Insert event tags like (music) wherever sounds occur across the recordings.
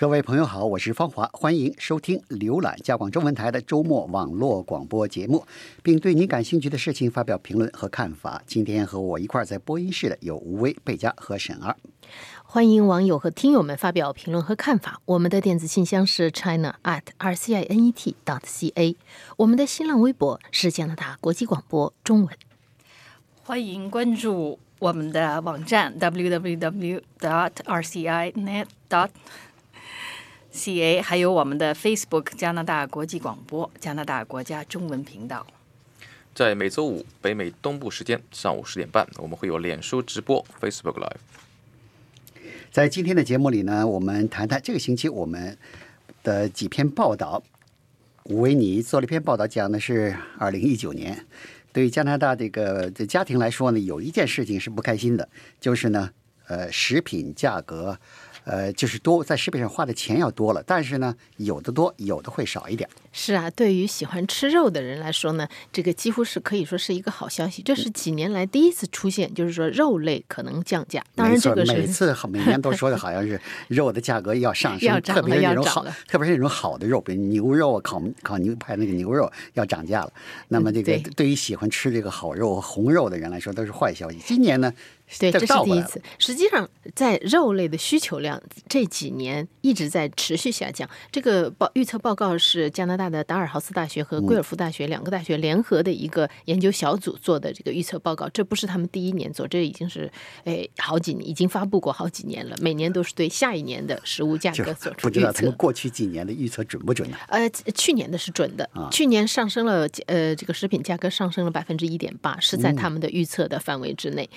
各位朋友好，我是方华，欢迎收听、浏览加广中文台的周末网络广播节目，并对您感兴趣的事情发表评论和看法。今天和我一块儿在播音室的有吴威、贝佳和沈儿。欢迎网友和听友们发表评论和看法。我们的电子信箱是 china at r c i n e t dot c a，我们的新浪微博是加拿大国际广播中文。欢迎关注我们的网站 www dot r c i net dot c a，还有我们的 Facebook 加拿大国际广播加拿大国家中文频道。在每周五北美东部时间上午十点半，我们会有脸书直播 Facebook Live。在今天的节目里呢，我们谈谈这个星期我们的几篇报道。吴维尼做了一篇报道，讲的是二零一九年对于加拿大这个这家庭来说呢，有一件事情是不开心的，就是呢，呃，食品价格。呃，就是多在食品上花的钱要多了，但是呢，有的多，有的会少一点。是啊，对于喜欢吃肉的人来说呢，这个几乎是可以说是一个好消息。这是几年来第一次出现，就是说肉类可能降价。当然，这个是每次每年都说的好像是肉的价格要上升，(laughs) 特别是那种好，特别是那种好的肉，比如牛肉啊烤烤牛排那个牛肉要涨价了。那么这个对于喜欢吃这个好肉红肉的人来说都是坏消息。今年呢？对，这是第一次。实际上，在肉类的需求量这几年一直在持续下降。这个报预测报告是加拿大的达尔豪斯大学和贵尔夫大学两个大学联合的一个研究小组做的这个预测报告。这不是他们第一年做，这已经是哎好几年已经发布过好几年了。每年都是对下一年的食物价格做出预测。不知道他们过去几年的预测准不准呢？呃，去年的是准的，去年上升了呃这个食品价格上升了百分之一点八，是在他们的预测的范围之内。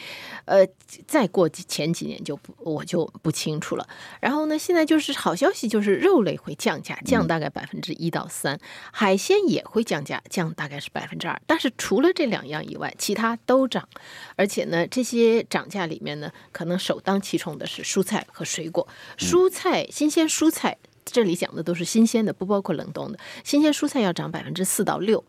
呃。再过前几年就不我就不清楚了。然后呢，现在就是好消息，就是肉类会降价，降大概百分之一到三；海鲜也会降价，降大概是百分之二。但是除了这两样以外，其他都涨。而且呢，这些涨价里面呢，可能首当其冲的是蔬菜和水果。蔬菜，新鲜蔬菜，这里讲的都是新鲜的，不包括冷冻的。新鲜蔬菜要涨百分之四到六。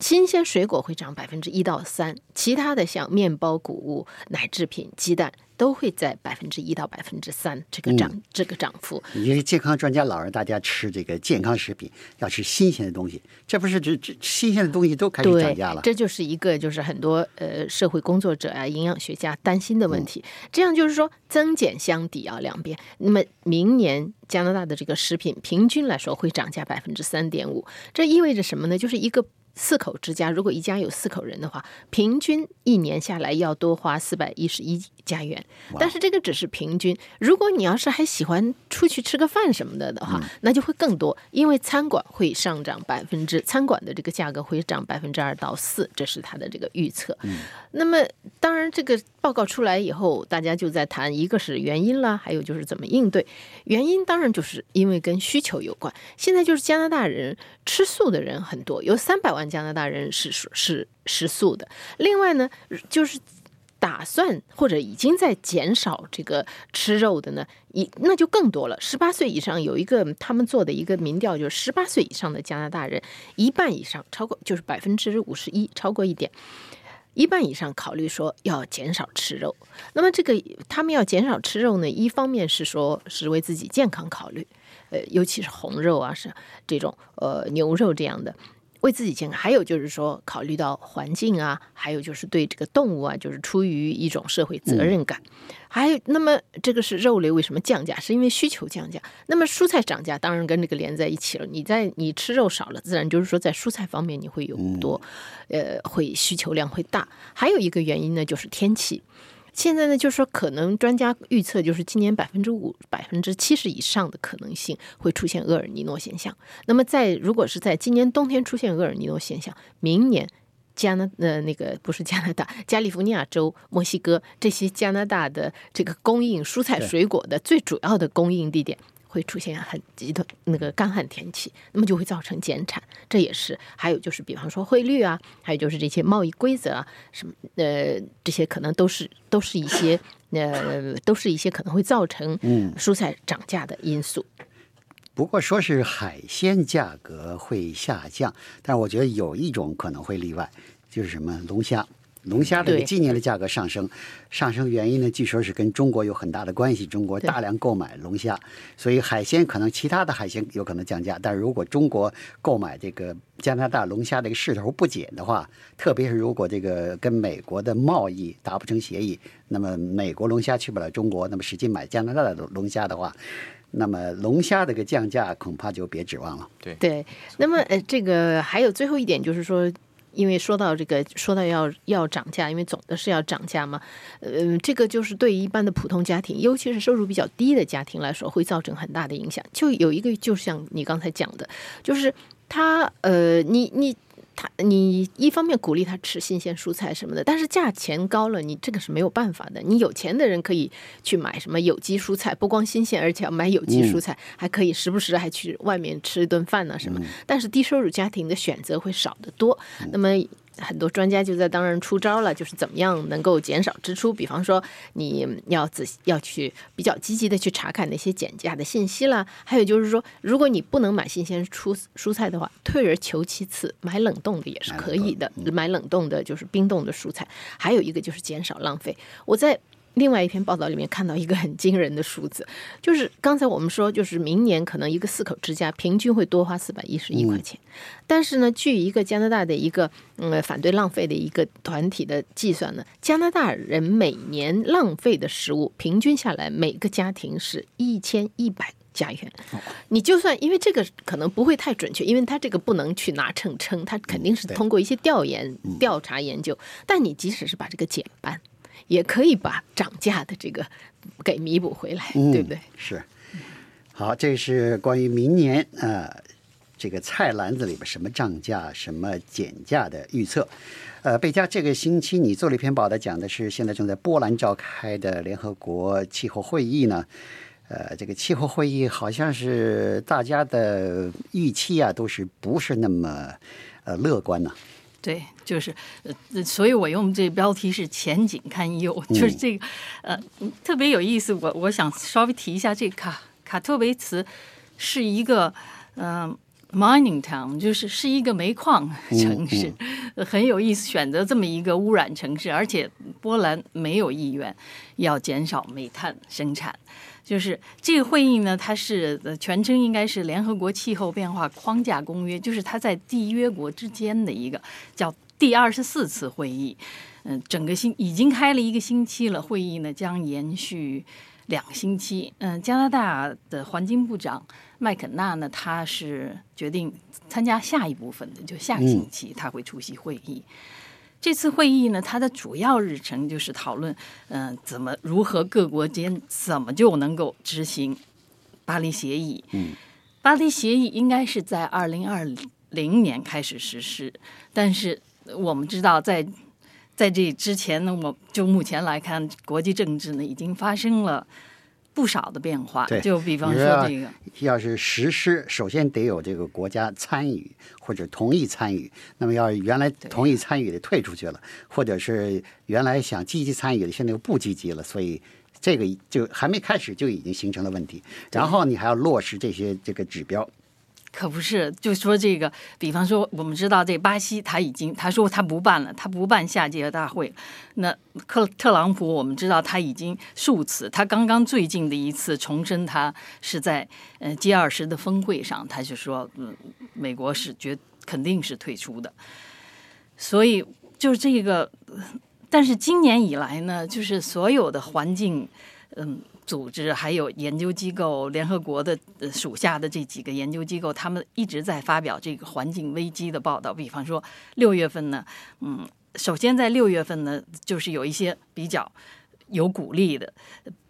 新鲜水果会涨百分之一到三，其他的像面包、谷物、奶制品、鸡蛋都会在百分之一到百分之三这个涨这个涨幅。因为健康专家老让大家吃这个健康食品，要吃新鲜的东西，这不是这这新鲜的东西都开始涨价了？这就是一个就是很多呃社会工作者啊、营养学家担心的问题。这样就是说增减相抵啊，两边。那么明年加拿大的这个食品平均来说会涨价百分之三点五，这意味着什么呢？就是一个。四口之家，如果一家有四口人的话，平均一年下来要多花四百一十一加元。但是这个只是平均，如果你要是还喜欢出去吃个饭什么的的话，那就会更多，因为餐馆会上涨百分之，餐馆的这个价格会涨百分之二到四，这是它的这个预测。那么当然，这个报告出来以后，大家就在谈，一个是原因啦，还有就是怎么应对。原因当然就是因为跟需求有关。现在就是加拿大人吃素的人很多，有三百万。加拿大人是是食素的，另外呢，就是打算或者已经在减少这个吃肉的呢，一那就更多了。十八岁以上有一个他们做的一个民调，就是十八岁以上的加拿大人，一半以上超过就是百分之五十一，超过一点，一半以上考虑说要减少吃肉。那么这个他们要减少吃肉呢，一方面是说是为自己健康考虑，呃，尤其是红肉啊，是这种呃牛肉这样的。为自己健康，还有就是说考虑到环境啊，还有就是对这个动物啊，就是出于一种社会责任感。还有，那么这个是肉类为什么降价？是因为需求降价。那么蔬菜涨价，当然跟这个连在一起了。你在你吃肉少了，自然就是说在蔬菜方面你会有多，呃，会需求量会大。还有一个原因呢，就是天气。现在呢，就是说，可能专家预测，就是今年百分之五、百分之七十以上的可能性会出现厄尔尼诺现象。那么，在如果是在今年冬天出现厄尔尼诺现象，明年加拿呃那个不是加拿大，加利福尼亚州、墨西哥这些加拿大的这个供应蔬菜水果的最主要的供应地点。会出现很极端那个干旱天气，那么就会造成减产，这也是还有就是比方说汇率啊，还有就是这些贸易规则啊，什么呃这些可能都是都是一些呃都是一些可能会造成蔬菜涨价的因素。不过说是海鲜价格会下降，但是我觉得有一种可能会例外，就是什么龙虾。龙虾这个今年的价格上升，上升原因呢，据说是跟中国有很大的关系，中国大量购买龙虾，所以海鲜可能其他的海鲜有可能降价，但如果中国购买这个加拿大龙虾这个势头不减的话，特别是如果这个跟美国的贸易达不成协议，那么美国龙虾去不了中国，那么使劲买加拿大的龙虾的话，那么龙虾这个降价恐怕就别指望了。对对，那么呃，这个还有最后一点就是说。因为说到这个，说到要要涨价，因为总的是要涨价嘛，呃，这个就是对一般的普通家庭，尤其是收入比较低的家庭来说，会造成很大的影响。就有一个，就像你刚才讲的，就是他呃，你你他你一方面鼓励他吃新鲜蔬菜什么的，但是价钱高了，你这个是没有办法的。你有钱的人可以去买什么有机蔬菜，不光新鲜，而且要买有机蔬菜，还可以时不时还去外面吃一顿饭呢、什么。但是低收入家庭的选择会少得多。那么很多专家就在当然出招了，就是怎么样能够减少支出。比方说，你要仔细要去比较积极的去查看那些减价的信息啦。还有就是说，如果你不能买新鲜蔬蔬菜的话，退而求其次，买冷冻的也是可以的。买冷冻的就是冰冻的蔬菜。还有一个就是减少浪费。我在另外一篇报道里面看到一个很惊人的数字，就是刚才我们说，就是明年可能一个四口之家平均会多花四百一十一块钱，但是呢，据一个加拿大的一个嗯反对浪费的一个团体的计算呢，加拿大人每年浪费的食物平均下来，每个家庭是一千一百。加元，你就算因为这个可能不会太准确，因为它这个不能去拿秤称，它肯定是通过一些调研、调查研究。但你即使是把这个减半，也可以把涨价的这个给弥补回来，对不对？是。好，这是关于明年呃这个菜篮子里边什么涨价、什么减价的预测。呃，贝佳，这个星期你做了一篇报道，讲的是现在正在波兰召开的联合国气候会议呢。呃，这个气候会议好像是大家的预期啊，都是不是那么呃乐观呢、对，就是呃，所以我用这标题是前景堪忧，就是这个呃特别有意思。我我想稍微提一下，这卡卡特维茨是一个嗯、呃 mining town，就是是一个煤矿城市，呃很有意思，选择这么一个污染城市，而且波兰没有意愿要减少煤炭生产。就是这个会议呢，它是呃全称应该是联合国气候变化框架公约，就是它在缔约国之间的一个叫第二十四次会议。嗯、整个星已经开了一个星期了，会议呢将延续两个星期。嗯、加拿大的环境部长麦肯纳呢，他是决定参加下一部分的，就下个星期他会出席会议。这次会议呢，它的主要日程就是讨论，嗯、怎么如何各国间怎么就能够执行巴黎协议。嗯，巴黎协议应该是在二零二零年开始实施，但是我们知道在在这之前呢，我就目前来看，国际政治呢已经发生了不少的变化对。就比方说说这个，要是实施，首先得有这个国家参与或者同意参与。那么要原来同意参与的退出去了，或者是原来想积极参与的，现在又不积极了，所以这个就还没开始就已经形成了问题。然后你还要落实这些这个指标。可不是，就说这个，比方说，我们知道这巴西他已经他说他不办了，他不办下届大会。那克特朗普我们知道他已经数次，他刚刚最近的一次重申，他是在呃 G 二十的峰会上，他就说，嗯，美国是绝肯定是退出的。所以就是这个，但是今年以来呢，就是所有的环境，嗯。组织还有研究机构，联合国的呃属下的这几个研究机构，他们一直在发表这个环境危机的报道。比方说六月份呢，嗯，首先在六月份呢，就是有一些比较有鼓励的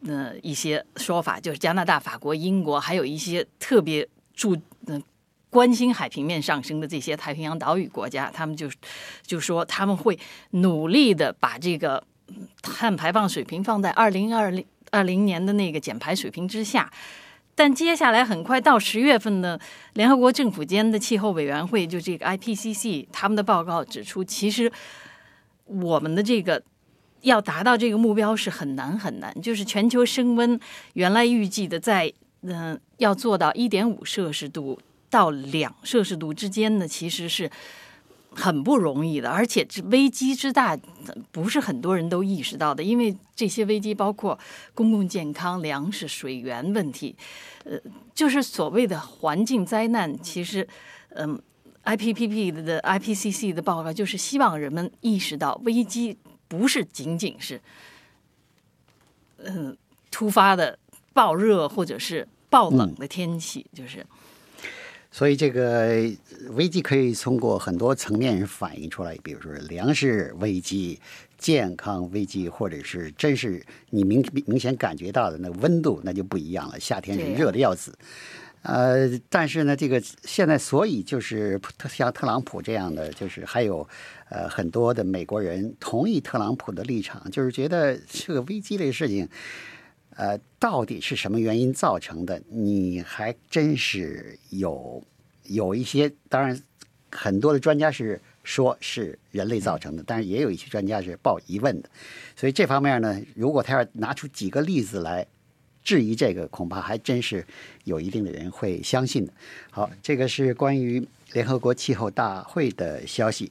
呃一些说法，就是加拿大、法国、英国，还有一些特别注嗯、关心海平面上升的这些太平洋岛屿国家，他们就就说他们会努力的把这个碳排放水平放在二零二零。二零年的那个减排水平之下，但接下来很快到十月份呢，联合国政府间的气候委员会就这个 IPCC 他们的报告指出，其实我们的这个要达到这个目标是很难很难，就是全球升温原来预计的在嗯、要做到一点五摄氏度到两摄氏度之间呢，其实是很不容易的，而且这危机之大，不是很多人都意识到的。因为这些危机包括公共健康、粮食、水源问题，呃，就是所谓的环境灾难。其实，嗯，IPPP 的 IPCC 的报告就是希望人们意识到，危机不是仅仅是，嗯，突发的暴热或者是暴冷的天气，就是。所以这个危机可以通过很多层面反映出来，比如说粮食危机、健康危机，或者是真是你明明显感觉到的那个温度，那就不一样了。夏天是热的要死，呃，但是呢，这个现在所以就是特像特朗普这样的，就是还有呃很多的美国人同意特朗普的立场，就是觉得这个危机这个事情。呃，到底是什么原因造成的？你还真是有有一些，当然很多的专家是说是人类造成的，但是也有一些专家是抱疑问的。所以这方面呢，如果他要拿出几个例子来质疑这个，恐怕还真是有一定的人会相信的。好，这个是关于联合国气候大会的消息。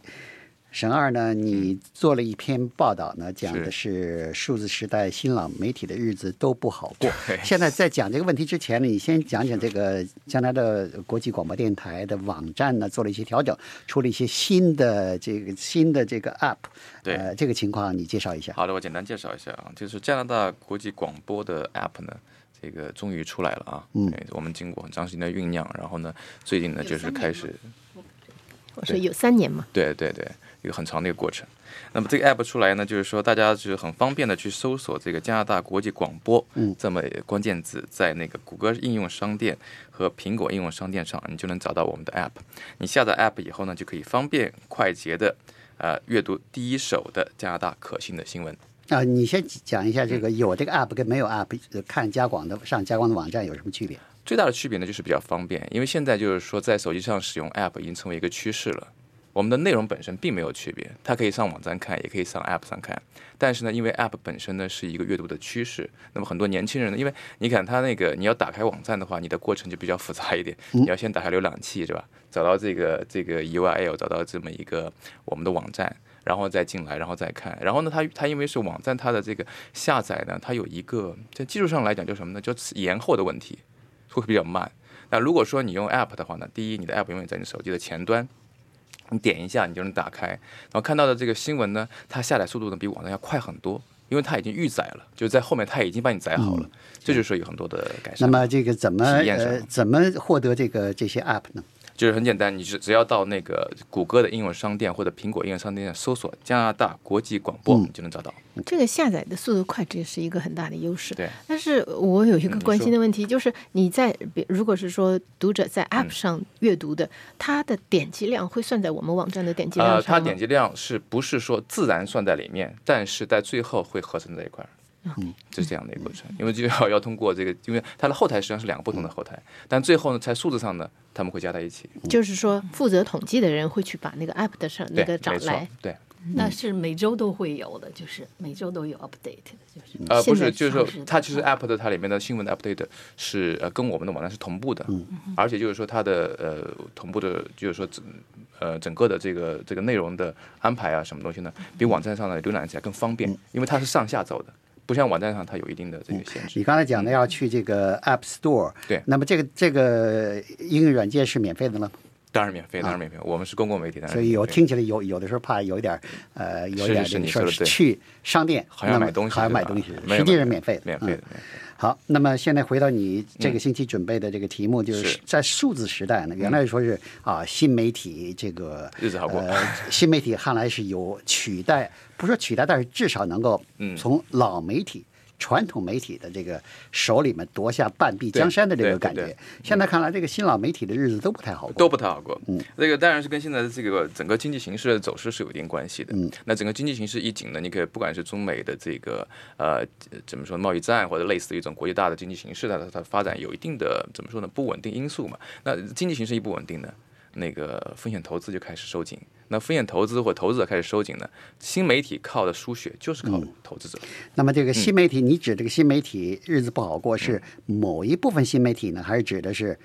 沈二呢？你做了一篇报道呢，讲的是数字时代新老媒体的日子都不好过。现在在讲这个问题之前呢，你先讲讲这个加拿大国际广播电台的网站呢，做了一些调整，出了一些新的这个新的这个 App。对，呃，这个情况你介绍一下。好的，我简单介绍一下啊，就是加拿大国际广播的 App 呢，这个终于出来了啊。嗯，我们经过很长时间的酝酿，然后呢，最近呢就是开始。我说有三年嘛。对对对。一个很长的一个过程，那么这个 app 出来呢，就是说大家就是很方便的去搜索这个加拿大国际广播，嗯，这么关键字，在那个谷歌应用商店和苹果应用商店上，你就能找到我们的 app。你下载 app 以后呢，就可以方便快捷的呃阅读第一手的加拿大可信的新闻。啊，你先讲一下这个有这个 app 跟没有 app 看加广的上加广的网站有什么区别？最大的区别呢，就是比较方便，因为现在就是说在手机上使用 app 已经成为一个趋势了。我们的内容本身并没有区别，它可以上网站看，也可以上 App 上看。但是呢，因为 App 本身呢是一个阅读的趋势，那么很多年轻人呢，因为你看他那个你要打开网站的话，你的过程就比较复杂一点，你要先打开浏览器，是吧？找到这个这个 URL，找到这么一个我们的网站，然后再进来，然后再看。然后呢，它它因为是网站，它的这个下载呢，它有一个在技术上来讲叫什么呢？叫延后的问题，会比较慢。那如果说你用 App 的话呢，第一，你的 App 永远在你手机的前端。你点一下，你就能打开，然后看到的这个新闻呢，它下载速度呢比网站要快很多，因为它已经预载了，就在后面它已经帮你载好了，这就是有很多的改善。那么这个怎么呃怎么获得这个这些 App 呢？就是很简单，你是只要到那个谷歌的应用商店或者苹果应用商店搜索加拿大国际广播，你就能找到。这个下载的速度快，这是一个很大的优势。对。但是我有一个关心的问题，就是你在如果是说读者在 App 上阅读的，它的点击量会算在我们网站的点击量上呃，它点击量是不是说自然算在里面？但是在最后会合成在一块儿。嗯，是这样的一个过程，因为就要要通过这个，因为它的后台实际上是两个不同的后台，但最后呢，在数字上呢，他们会加在一起。就是说，负责统计的人会去把那个 app 的上那个找来。对，那是每周都会有的，就是每周都有 update，的就是呃，不是，就是说，它其实 app 的它里面的新闻的 update 是呃跟我们的网站是同步的，而且就是说它的呃同步的，就是说整呃整个的这个这个内容的安排啊，什么东西呢，比网站上的浏览起来更方便，因为它是上下走的。不像网站上，它有一定的这个限制。你刚才讲的要去这个 App Store，对，那么这个这个应用软件是免费的吗？当然免费，当然免费。我们是公共媒体，所以有听起来有有的时候怕有一点呃有点是说去商店好像买东西，好像买东西，实际是免费的，免费的。好，那么现在回到你这个星期准备的这个题目，就是。在数字时代呢，原来说是啊新媒体这个日子好过，新媒体看来是有取代，不说取代，但是至少能够从老媒体。传统媒体的这个手里面夺下半壁江山的这个感觉，现在看来，这个新老媒体的日子都不太好过，都不太好过。嗯，这个当然是跟现在的这个整个经济形势的走势是有一定关系的。嗯，那整个经济形势一紧呢，你可以不管是中美的这个呃怎么说贸易战，或者类似的一种国际大的经济形势，它它发展有一定的怎么说呢不稳定因素嘛。那经济形势一不稳定呢？那个风险投资就开始收紧，那风险投资或投资者开始收紧呢？新媒体靠的输血就是靠投资者。那么这个新媒体，你指这个新媒体日子不好过，是某一部分新媒体呢，还是指的是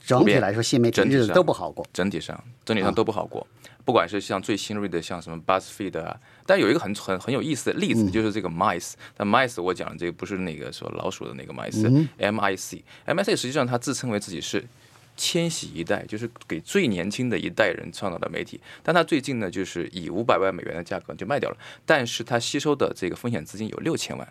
整体来说新媒体日子都不好过？整体上，整体上都不好过。不管是像最新锐的像什么 BuzzFeed 啊，但有一个很很很有意思的例子，就是这个 Mice。但 Mice 我讲的这个不是那个说老鼠的那个 Mice，M I C，M I C 实际上它自称为自己是千禧一代，就是给最年轻的一代人创造的媒体。但它最近呢，就是以五百万美元的价格就卖掉了，但是它吸收的这个风险资金有六千万，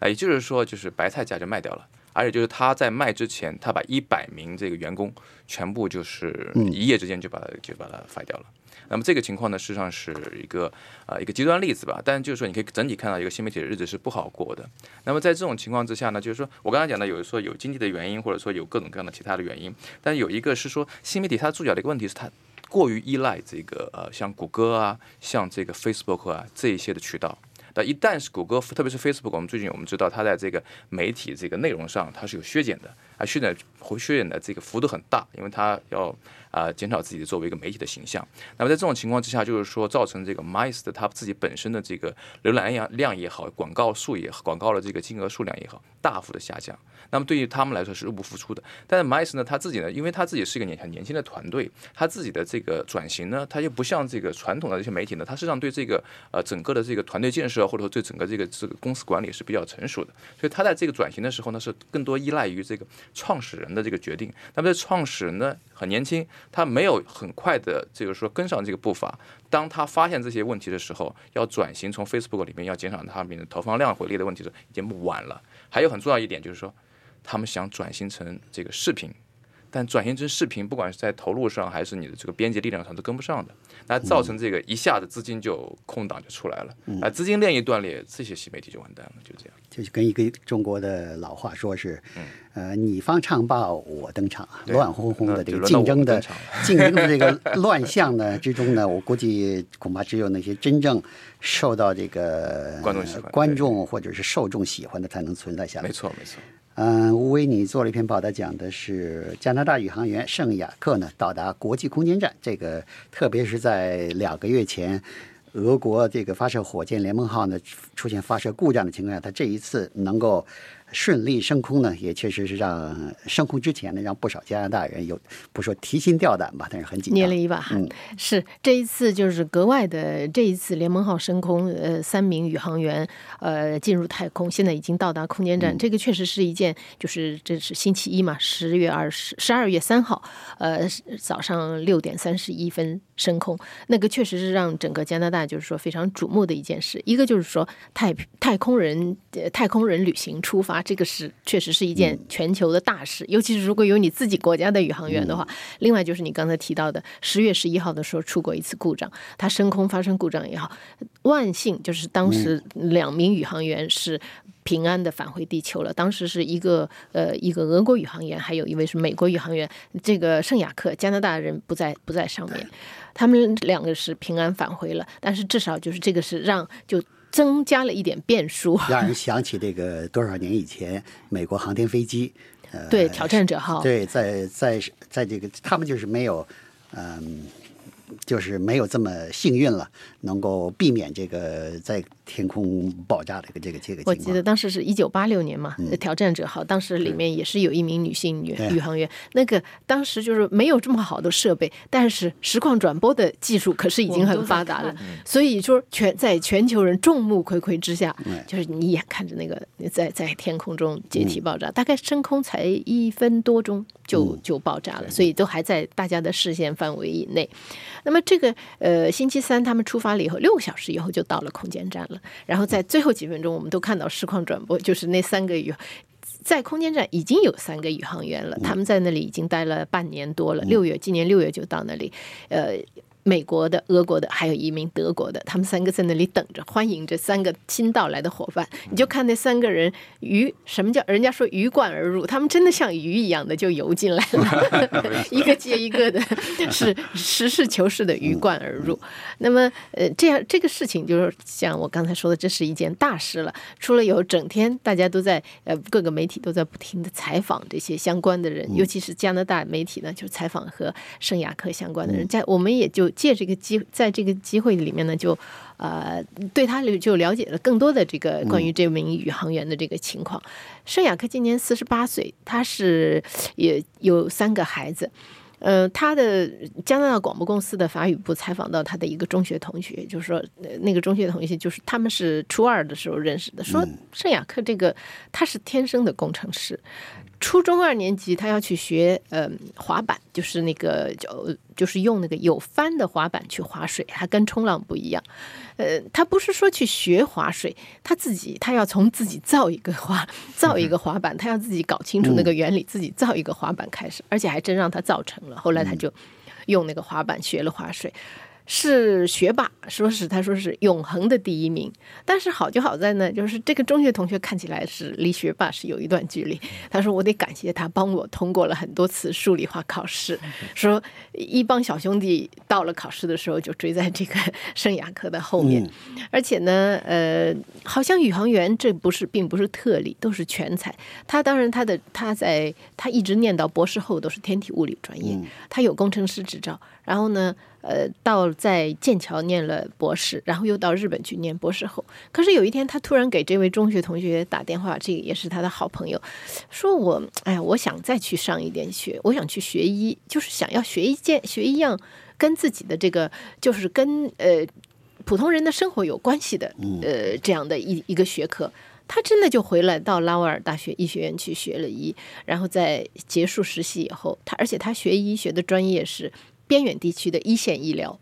啊，也就是说就是白菜价就卖掉了。而且就是他在卖之前，他把一百名这个员工全部就是一夜之间就把他就把它 fire 掉了。那么这个情况呢，事实上是一个啊一个极端例子吧。但是就是说，你可以整体看到一个新媒体的日子是不好过的。那么在这种情况之下呢，就是说我刚才讲的，有说有经济的原因，或者说有各种各样的其他的原因。但有一个是说，新媒体它注脚的一个问题是它过于依赖这个呃像谷歌啊，像这个 Facebook 啊这一些的渠道。但一旦是谷歌，特别是 Facebook，我们最近我们知道它在这个媒体这个内容上它是有削减的，啊削减会削减的这个幅度很大，因为它要啊减少自己作为一个媒体的形象。那么在这种情况之下，就是说造成这个 Mice 的它自己本身的这个浏览量量也好，广告数也好，广告的这个金额数量也好，大幅的下降。那么对于他们来说是入不敷出的。但是 Mice 呢，他自己呢，因为他自己是一个年很年轻的团队，他自己的这个转型呢，他又不像这个传统的这些媒体呢，他实际上对这个呃整个的这个团队建设或者说对整个这个这个公司管理是比较成熟的。所以他在这个转型的时候呢，是更多依赖于这个创始人的这个决定。那么这创始人呢很年轻，他没有很快的这个说跟上这个步伐。当他发现这些问题的时候，要转型从 Facebook 里面要减少他们的投放量回力的问题的时，已经晚了。还有很重要一点就是说。他们想转型成这个视频，但转型成视频，不管是在投入上还是你的这个编辑力量上，都跟不上的，那造成这个一下子资金就空档就出来了，啊，资金链一断裂，这些新媒体就完蛋了，就这样。就是跟一个中国的老话说是，呃，你方唱罢我登场，乱哄哄的这个竞争的竞争的这个乱象呢之中呢，我估计恐怕只有那些真正受到这个观众喜欢、观众或者是受众喜欢的才能存在下来。没错，没错。嗯，吴为你做了一篇报道，讲的是加拿大宇航员圣雅克呢到达国际空间站。这个特别是在两个月前，俄国这个发射火箭联盟号呢出现发射故障的情况下，他这一次能够。顺利升空呢，也确实是让升空之前呢，让不少加拿大人有不说提心吊胆吧，但是很紧张，捏了一把汗。是这一次就是格外的，这一次联盟号升空，呃，三名宇航员呃进入太空，现在已经到达空间站。这个确实是一件，就是这是星期一嘛，十月二十十二月三号，呃，早上六点三十一分升空，那个确实是让整个加拿大就是说非常瞩目的一件事。一个就是说太太空人太空人旅行出发。这个是确实是一件全球的大事，尤其是如果有你自己国家的宇航员的话。另外就是你刚才提到的，十月十一号的时候出过一次故障，它升空发生故障也好，万幸就是当时两名宇航员是平安的返回地球了。当时是一个呃一个俄国宇航员，还有一位是美国宇航员，这个圣雅克加拿大人不在不在上面，他们两个是平安返回了。但是至少就是这个是让就。增加了一点变数，(laughs) 让人想起这个多少年以前美国航天飞机，呃，对挑战者号，对，在在在这个他们就是没有，嗯，就是没有这么幸运了，能够避免这个在。天空爆炸的一个这个这个我记得当时是一九八六年嘛，挑战者号当时里面也是有一名女性女宇航员。那个当时就是没有这么好的设备，但是实况转播的技术可是已经很发达了。所以说全在全球人众目睽睽之下，就是你眼看着那个在在天空中解体爆炸，大概升空才一分多钟就就爆炸了，所以都还在大家的视线范围以内。那么这个呃星期三他们出发了以后，六个小时以后就到了空间站了。然后在最后几分钟，我们都看到实况转播，就是那三个宇在空间站已经有三个宇航员了，他们在那里已经待了半年多了。六月，今年六月就到那里，呃。美国的、俄国的，还有一名德国的，他们三个在那里等着，欢迎这三个新到来的伙伴。你就看那三个人鱼，什么叫人家说鱼贯而入？他们真的像鱼一样的就游进来了，(laughs) 一个接一个的，(laughs) 是实事求是的鱼贯而入。那么，呃，这样这个事情就是像我刚才说的，这是一件大事了。除了有整天大家都在呃各个媒体都在不停的采访这些相关的人，尤其是加拿大媒体呢，就采访和圣雅克相关的人，在我们也就。借这个机，在这个机会里面呢，就呃对他就了解了更多的这个关于这名宇航员的这个情况。圣雅克今年四十八岁，他是也有三个孩子。呃，他的加拿大广播公司的法语部采访到他的一个中学同学，就是说，呃那个中学同学就是他们是初二的时候认识的，说圣雅克这个他是天生的工程师。初中二年级，他要去学呃滑板，就是那个就就是用那个有帆的滑板去划水，它跟冲浪不一样。呃，他不是说去学划水，他自己他要从自己造一个滑造一个滑板，他要自己搞清楚那个原理，自己造一个滑板开始，而且还真让他造成了。后来他就用那个滑板学了划水。是学霸，说是他说是永恒的第一名，但是好就好在呢，就是这个中学同学看起来是离学霸是有一段距离。他说我得感谢他帮我通过了很多次数理化考试，说一帮小兄弟到了考试的时候就追在这个圣雅克的后面，而且呢，呃，好像宇航员这不是并不是特例，都是全才。他当然他的他在他一直念到博士后都是天体物理专业，他有工程师执照，然后呢。呃，到在剑桥念了博士，然后又到日本去念博士后。可是有一天，他突然给这位中学同学打电话，这个也是他的好朋友，说我，哎呀，我想再去上一点学，我想去学医，就是想要学一件学一样跟自己的这个，就是跟呃普通人的生活有关系的，呃这样的一一个学科。他真的就回来到拉瓦尔大学医学院去学了医，然后在结束实习以后，他而且他学医学的专业是。边远地区的一线医疗，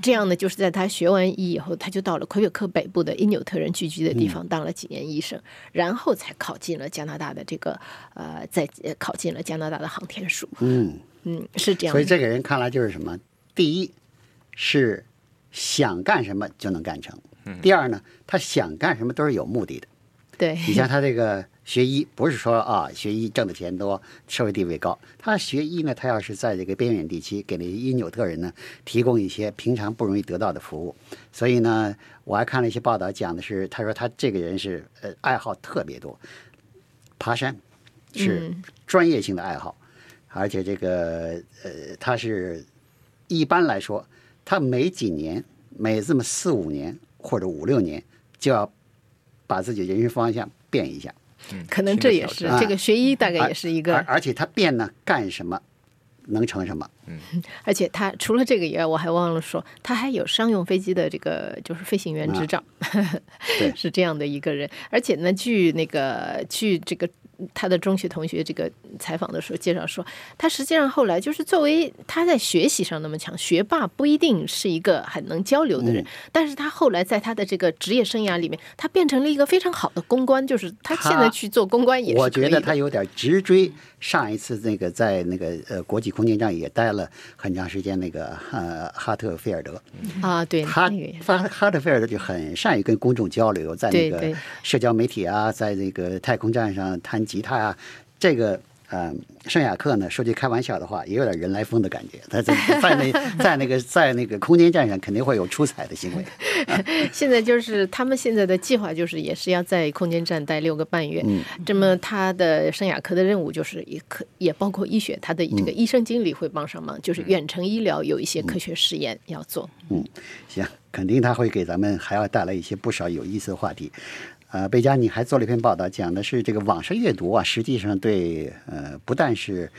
这样呢，就是在他学完医以后，他就到了魁北克北部的因纽特人聚居的地方当了几年医生，然后才考进了加拿大的这个呃，在考进了加拿大的航天署。嗯嗯，是这样。所以这个人看来就是什么？第一是想干什么就能干成，第二呢，他想干什么都是有目的的。对，你像他这个。学医不是说啊，学医挣的钱多，社会地位高。他学医呢，他要是在这个边远地区，给那些因纽特人呢提供一些平常不容易得到的服务。所以呢，我还看了一些报道，讲的是，他说他这个人是呃爱好特别多，爬山是专业性的爱好，而且这个呃他是一般来说，他每几年每这么四五年或者五六年就要把自己人生方向变一下。可能这也是这个学医大概也是一个，而且他变呢干什么能成什么。嗯，(laughs) 而且他除了这个以外，我还忘了说，他还有商用飞机的这个就是飞行员执照，(laughs) 是这样的一个人。而且呢，据那个据这个。他的中学同学这个采访的时候介绍说，他实际上后来就是作为他在学习上那么强，学霸不一定是一个很能交流的人，但是他后来在他的这个职业生涯里面，他变成了一个非常好的公关，就是他现在去做公关也是我觉得他有点直追上一次那个在那个呃国际空间站也待了很长时间那个呃哈特菲尔德啊，对，他哈哈特菲尔德就很善于跟公众交流，在那个社交媒体啊，在那个太空站上弹。吉他啊，这个呃，圣雅克呢，说句开玩笑的话，也有点人来疯的感觉。他在在那 (laughs) 在那个在那个空间站上，肯定会有出彩的行为。(laughs) 现在就是他们现在的计划，就是也是要在空间站待六个半月。嗯，这么他的圣雅克的任务就是也可也包括医学，他的这个医生经理会帮上忙，就是远程医疗有一些科学实验要做。嗯，行，肯定他会给咱们还要带来一些不少有意思的话题。呃，贝佳，你还做了一篇报道，讲的是这个网上阅读啊，实际上对呃，不但是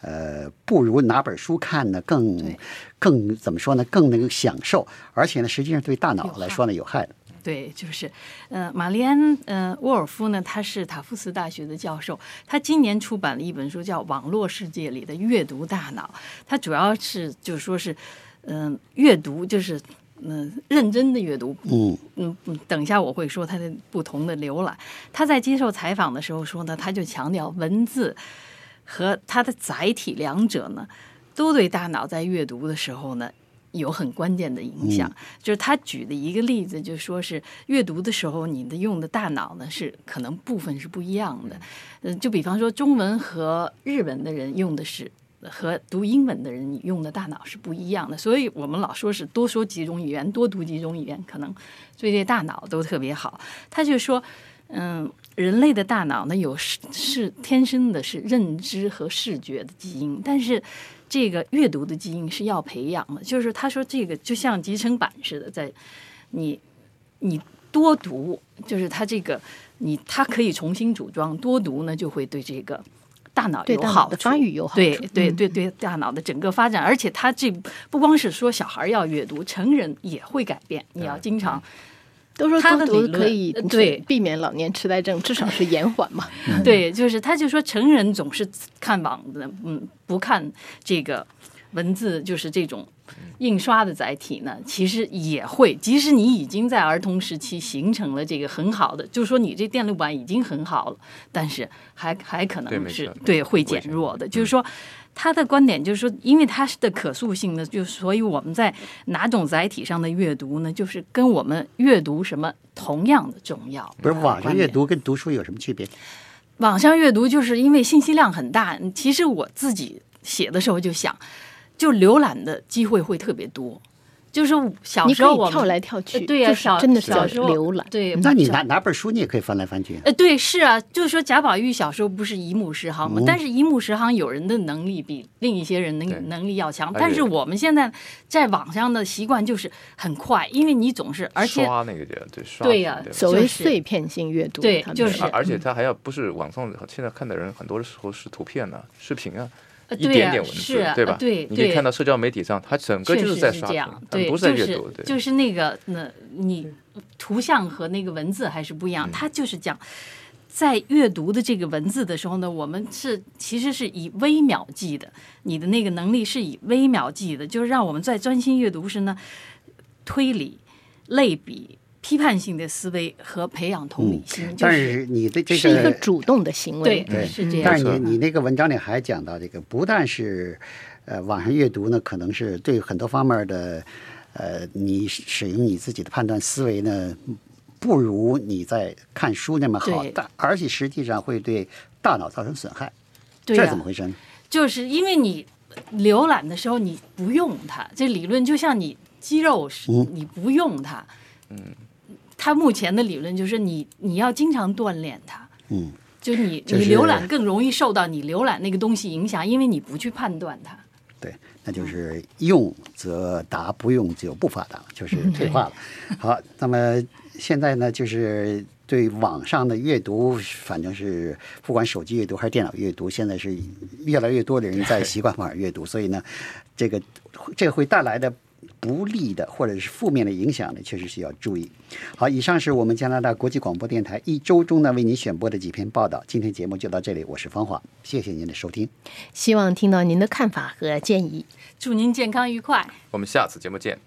呃，不如拿本书看呢更更怎么说呢，更能享受，而且呢，实际上对大脑来说呢有害的。对，就是呃，玛丽安呃沃尔夫呢，他是塔夫茨大学的教授，他今年出版了一本书叫《网络世界里的阅读大脑》，他主要是就是说是嗯，阅读就是。嗯，认真的阅读。嗯嗯嗯，等一下我会说他的不同的浏览。他在接受采访的时候说呢，他就强调文字和它的载体两者呢，都对大脑在阅读的时候呢有很关键的影响。就是他举的一个例子，就说是阅读的时候，你的用的大脑呢是可能部分是不一样的。嗯，就比方说中文和日文的人用的是。和读英文的人，你用的大脑是不一样的，所以我们老说是多说几种语言，多读几种语言，可能对这大脑都特别好。他就说，嗯，人类的大脑呢有是是天生的是认知和视觉的基因，但是这个阅读的基因是要培养的。就是他说这个就像集成板似的，在你你多读，就是它这个你它可以重新组装，多读呢就会对这个。大脑对的有好处发育有好对处对对对对，大脑的整个发展，而且它这不光是说小孩要阅读，成人也会改变。你要经常都说他的多读理可以呃对避免老年痴呆症，至少是延缓嘛。(laughs) 对，就是他就说成人总是看网的，嗯，不看这个文字，就是这种印刷的载体呢，其实也会，即使你已经在儿童时期形成了这个很好的，就是说你这电路板已经很好了，但是还还可能是错对会会减减弱的，就是说。他的观点就是说，因为它的可塑性呢，就所以我们在哪种载体上的阅读呢，就是跟我们阅读什么同样的重要。不是网上阅读跟读书有什么区别？网上阅读就是因为信息量很大，其实我自己写的时候就想，就浏览的机会会特别多。就是小你时候跳来跳去，呃对呀、就是小真的小时候浏览。对，那你拿拿本书，你也可以翻来翻去。呃，对，是啊，就是说贾宝玉小时候不是一目十行嘛，嗯但是一目十行有人的能力比另一些人对能能力要强，但是我们现在在网上的习惯就是很快，因为你总是而且刷那个叫对刷对呀所谓碎片性阅读，对就是而而且他还要不是网上现在看的人，很多的时候是图片呢、视频啊一点点文字，对吧？对你可以对看到社交媒体上，它整个确就是在刷屏样，，对，它不是在就是阅读，对。就是那个那你图像和那个文字还是不一嗯样，它就是讲。在阅读的这个文字的时候呢，我们是其实是以微秒计的，你的那个能力是以微秒计的，就是让我们在专心阅读时呢，推理、类比、批判性的思维和培养同理心，就但是是你的这是一个个，主动的行为。对对是这样。但是你你那个文章里还讲到这个，不但是呃网上阅读呢，可能是对很多方面的呃，你使用你自己的判断思维呢，不如你在看书那么好，但而且实际上会对大脑造成损害，这怎么回事呢？就是因为你浏览的时候你不用它，这理论就像你肌肉是嗯。你不用它，嗯，它目前的理论就是你你要经常锻炼它，嗯，就是你浏览更容易受到你浏览那个东西影响，因为你不去判断它。对，那就是用则达，不用就不发达，就是退化了。(laughs) 好，那么现在呢，就是对网上的阅读，反正是不管手机阅读还是电脑阅读，现在是越来越多的人在习惯网上阅读，所以呢，这个这会带来的。不利的或者是负面的影响呢，确实需要注意。好，以上是我们加拿大国际广播电台一周中呢为您选播的几篇报道。今天节目就到这里，我是方华，谢谢您的收听。希望听到您的看法和建议。祝您健康愉快。我们下次节目见。